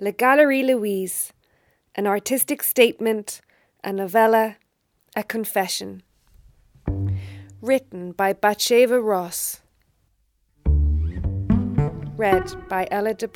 La Galerie Louise, an artistic statement, a novella, a confession. Written by Batsheva Ross. Read by Ella de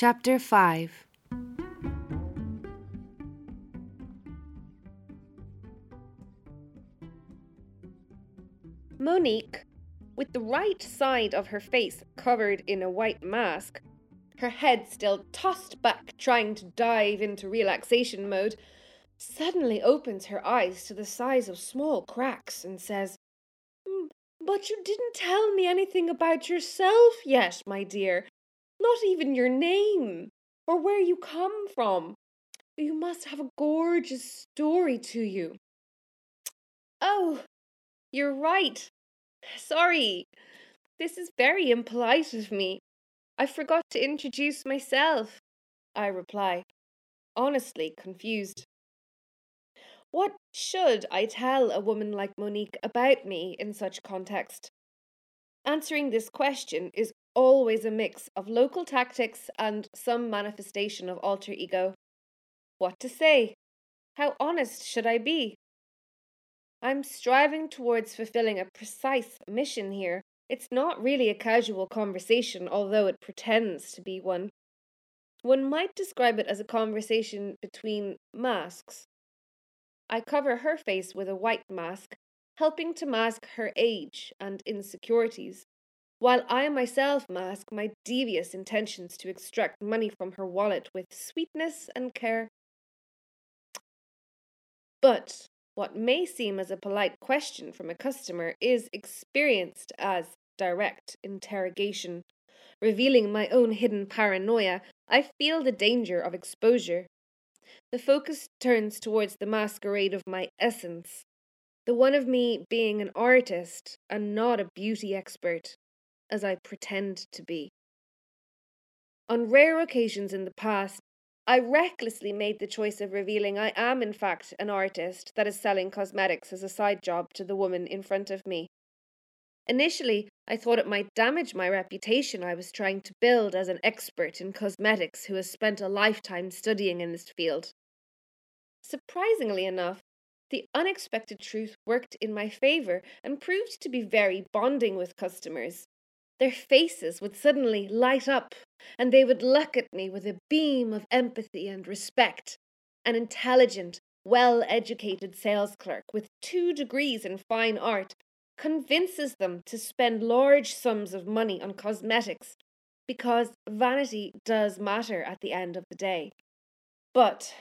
Chapter 5 Monique, with the right side of her face covered in a white mask, her head still tossed back, trying to dive into relaxation mode, suddenly opens her eyes to the size of small cracks and says, "Mm, But you didn't tell me anything about yourself yet, my dear. Not even your name or where you come from. You must have a gorgeous story to you. Oh, you're right. Sorry. This is very impolite of me. I forgot to introduce myself, I reply, honestly confused. What should I tell a woman like Monique about me in such context? Answering this question is always a mix of local tactics and some manifestation of alter ego. What to say? How honest should I be? I'm striving towards fulfilling a precise mission here. It's not really a casual conversation, although it pretends to be one. One might describe it as a conversation between masks. I cover her face with a white mask, helping to mask her age and insecurities while I myself mask my devious intentions to extract money from her wallet with sweetness and care. But what may seem as a polite question from a customer is experienced as direct interrogation. Revealing my own hidden paranoia, I feel the danger of exposure. The focus turns towards the masquerade of my essence, the one of me being an artist and not a beauty expert as I pretend to be. On rare occasions in the past, I recklessly made the choice of revealing I am, in fact, an artist that is selling cosmetics as a side job to the woman in front of me. Initially, I thought it might damage my reputation I was trying to build as an expert in cosmetics who has spent a lifetime studying in this field. Surprisingly enough, the unexpected truth worked in my favor and proved to be very bonding with customers. Their faces would suddenly light up, and they would look at me with a beam of empathy and respect. An intelligent, well educated sales clerk with two degrees in fine art convinces them to spend large sums of money on cosmetics because vanity does matter at the end of the day. But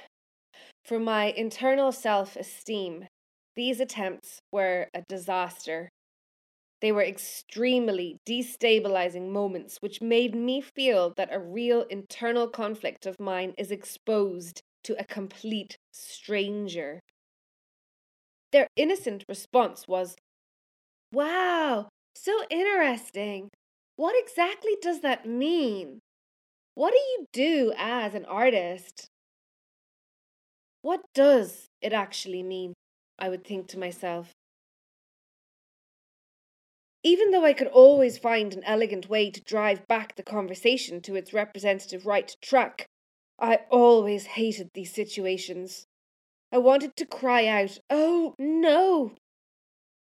for my internal self esteem, these attempts were a disaster. They were extremely destabilizing moments which made me feel that a real internal conflict of mine is exposed to a complete stranger. Their innocent response was, Wow, so interesting. What exactly does that mean? What do you do as an artist? What does it actually mean? I would think to myself. Even though I could always find an elegant way to drive back the conversation to its representative right track, I always hated these situations. I wanted to cry out, Oh, no!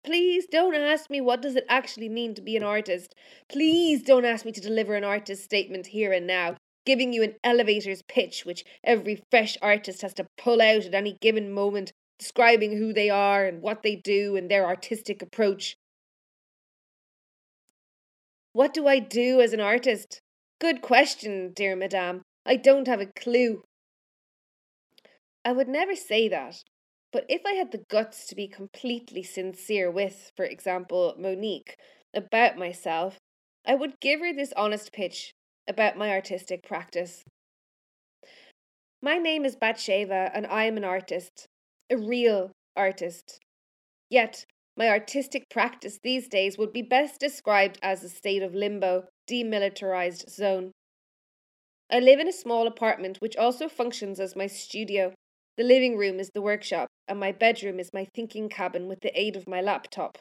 Please don't ask me what does it actually mean to be an artist. Please don't ask me to deliver an artist statement here and now, giving you an elevator's pitch which every fresh artist has to pull out at any given moment, describing who they are and what they do and their artistic approach. What do I do as an artist? Good question, dear madame. I don't have a clue. I would never say that, But if I had the guts to be completely sincere with, for example, Monique, about myself, I would give her this honest pitch about my artistic practice. My name is Batsheva, and I am an artist, a real artist. Yet, my artistic practice these days would be best described as a state of limbo, demilitarized zone. I live in a small apartment which also functions as my studio. The living room is the workshop, and my bedroom is my thinking cabin with the aid of my laptop.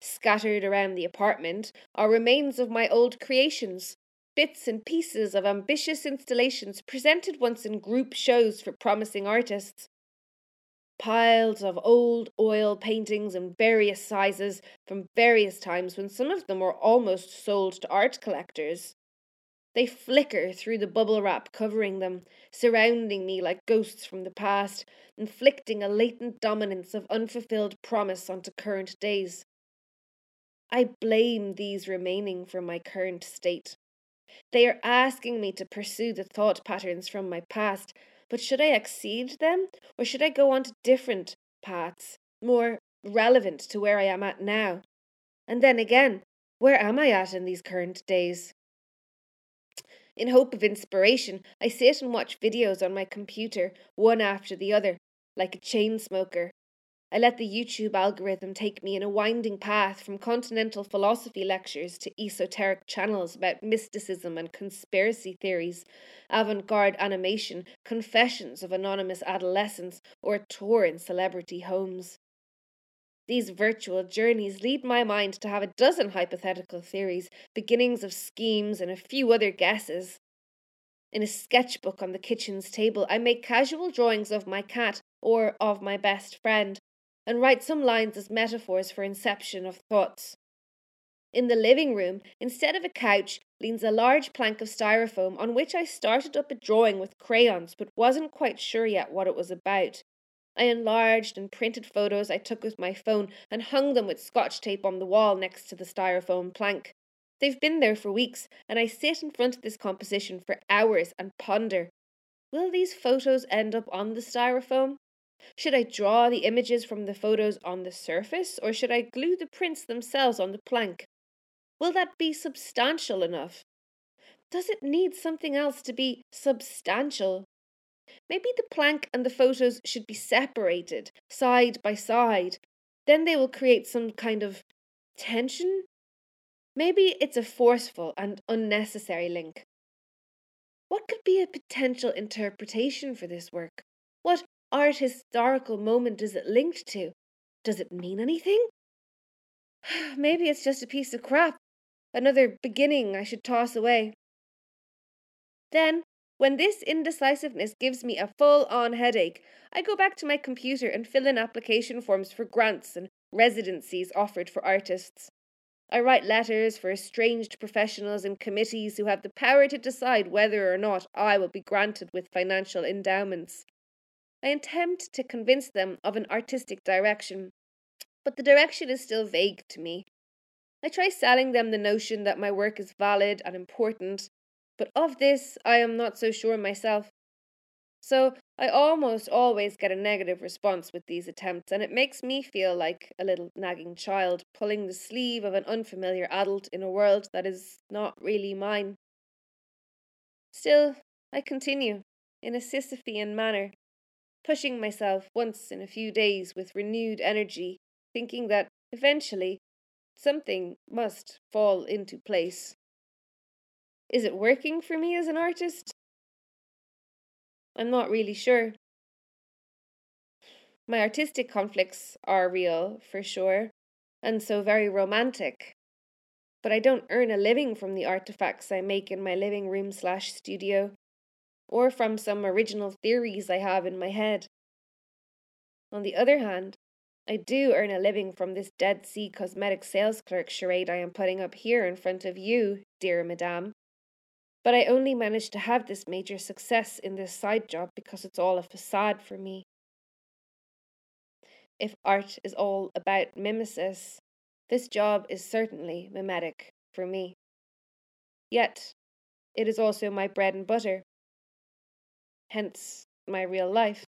Scattered around the apartment are remains of my old creations, bits and pieces of ambitious installations presented once in group shows for promising artists. Piles of old oil paintings in various sizes from various times when some of them were almost sold to art collectors. They flicker through the bubble wrap covering them, surrounding me like ghosts from the past, inflicting a latent dominance of unfulfilled promise onto current days. I blame these remaining for my current state. They are asking me to pursue the thought patterns from my past, but should I exceed them, or should I go on to different paths, more relevant to where I am at now? And then again, where am I at in these current days? In hope of inspiration, I sit and watch videos on my computer, one after the other, like a chain smoker. I let the YouTube algorithm take me in a winding path from continental philosophy lectures to esoteric channels about mysticism and conspiracy theories, avant garde animation, confessions of anonymous adolescents, or a tour in celebrity homes. These virtual journeys lead my mind to have a dozen hypothetical theories, beginnings of schemes, and a few other guesses. In a sketchbook on the kitchen's table, I make casual drawings of my cat or of my best friend, and write some lines as metaphors for inception of thoughts. In the living room, instead of a couch, leans a large plank of styrofoam on which I started up a drawing with crayons but wasn't quite sure yet what it was about. I enlarged and printed photos I took with my phone and hung them with scotch tape on the wall next to the styrofoam plank. They've been there for weeks, and I sit in front of this composition for hours and ponder. Will these photos end up on the styrofoam? Should I draw the images from the photos on the surface, or should I glue the prints themselves on the plank? Will that be substantial enough? Does it need something else to be substantial? Maybe the plank and the photos should be separated, side by side. Then they will create some kind of tension. Maybe it's a forceful and unnecessary link. What could be a potential interpretation for this work? What art historical moment is it linked to? Does it mean anything? Maybe it's just a piece of crap, another beginning I should toss away. Then when this indecisiveness gives me a full on headache, I go back to my computer and fill in application forms for grants and residencies offered for artists. I write letters for estranged professionals and committees who have the power to decide whether or not I will be granted with financial endowments. I attempt to convince them of an artistic direction, but the direction is still vague to me. I try selling them the notion that my work is valid and important, but of this I am not so sure myself. So I almost always get a negative response with these attempts, and it makes me feel like a little nagging child pulling the sleeve of an unfamiliar adult in a world that is not really mine. Still, I continue, in a Sisyphean manner, pushing myself once in a few days with renewed energy, thinking that eventually something must fall into place. Is it working for me as an artist? I'm not really sure. My artistic conflicts are real, for sure, and so very romantic. But I don't earn a living from the artifacts I make in my living room slash studio, or from some original theories I have in my head. On the other hand, I do earn a living from this Dead Sea cosmetic sales clerk charade I am putting up here in front of you, dear madame. But I only managed to have this major success in this side job because it's all a facade for me. If art is all about mimesis, this job is certainly mimetic for me. Yet, it is also my bread and butter, hence my real life.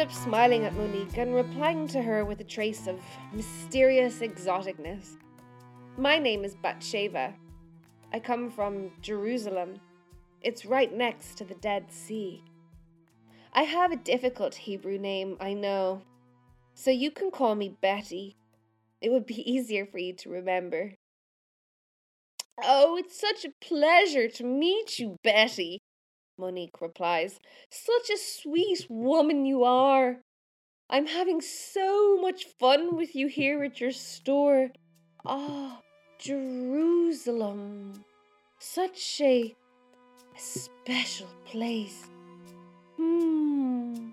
Up smiling at Monique and replying to her with a trace of mysterious exoticness. My name is Batsheva. I come from Jerusalem. It's right next to the Dead Sea. I have a difficult Hebrew name, I know, so you can call me Betty. It would be easier for you to remember. Oh, it's such a pleasure to meet you, Betty, Monique replies. Such a sweet woman you are. I'm having so much fun with you here at your store. Ah, oh, Jerusalem. Such a, a special place. Hmm.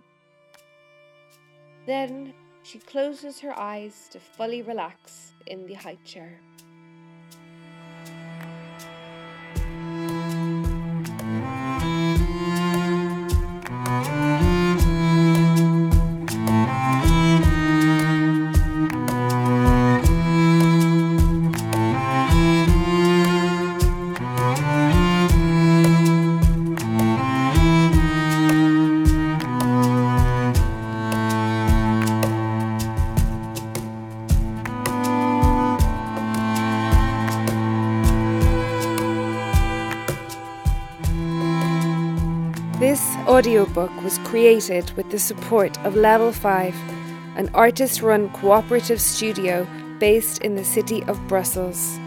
Then she closes her eyes to fully relax in the high chair. Audiobook was created with the support of Level 5, an artist run cooperative studio based in the city of Brussels.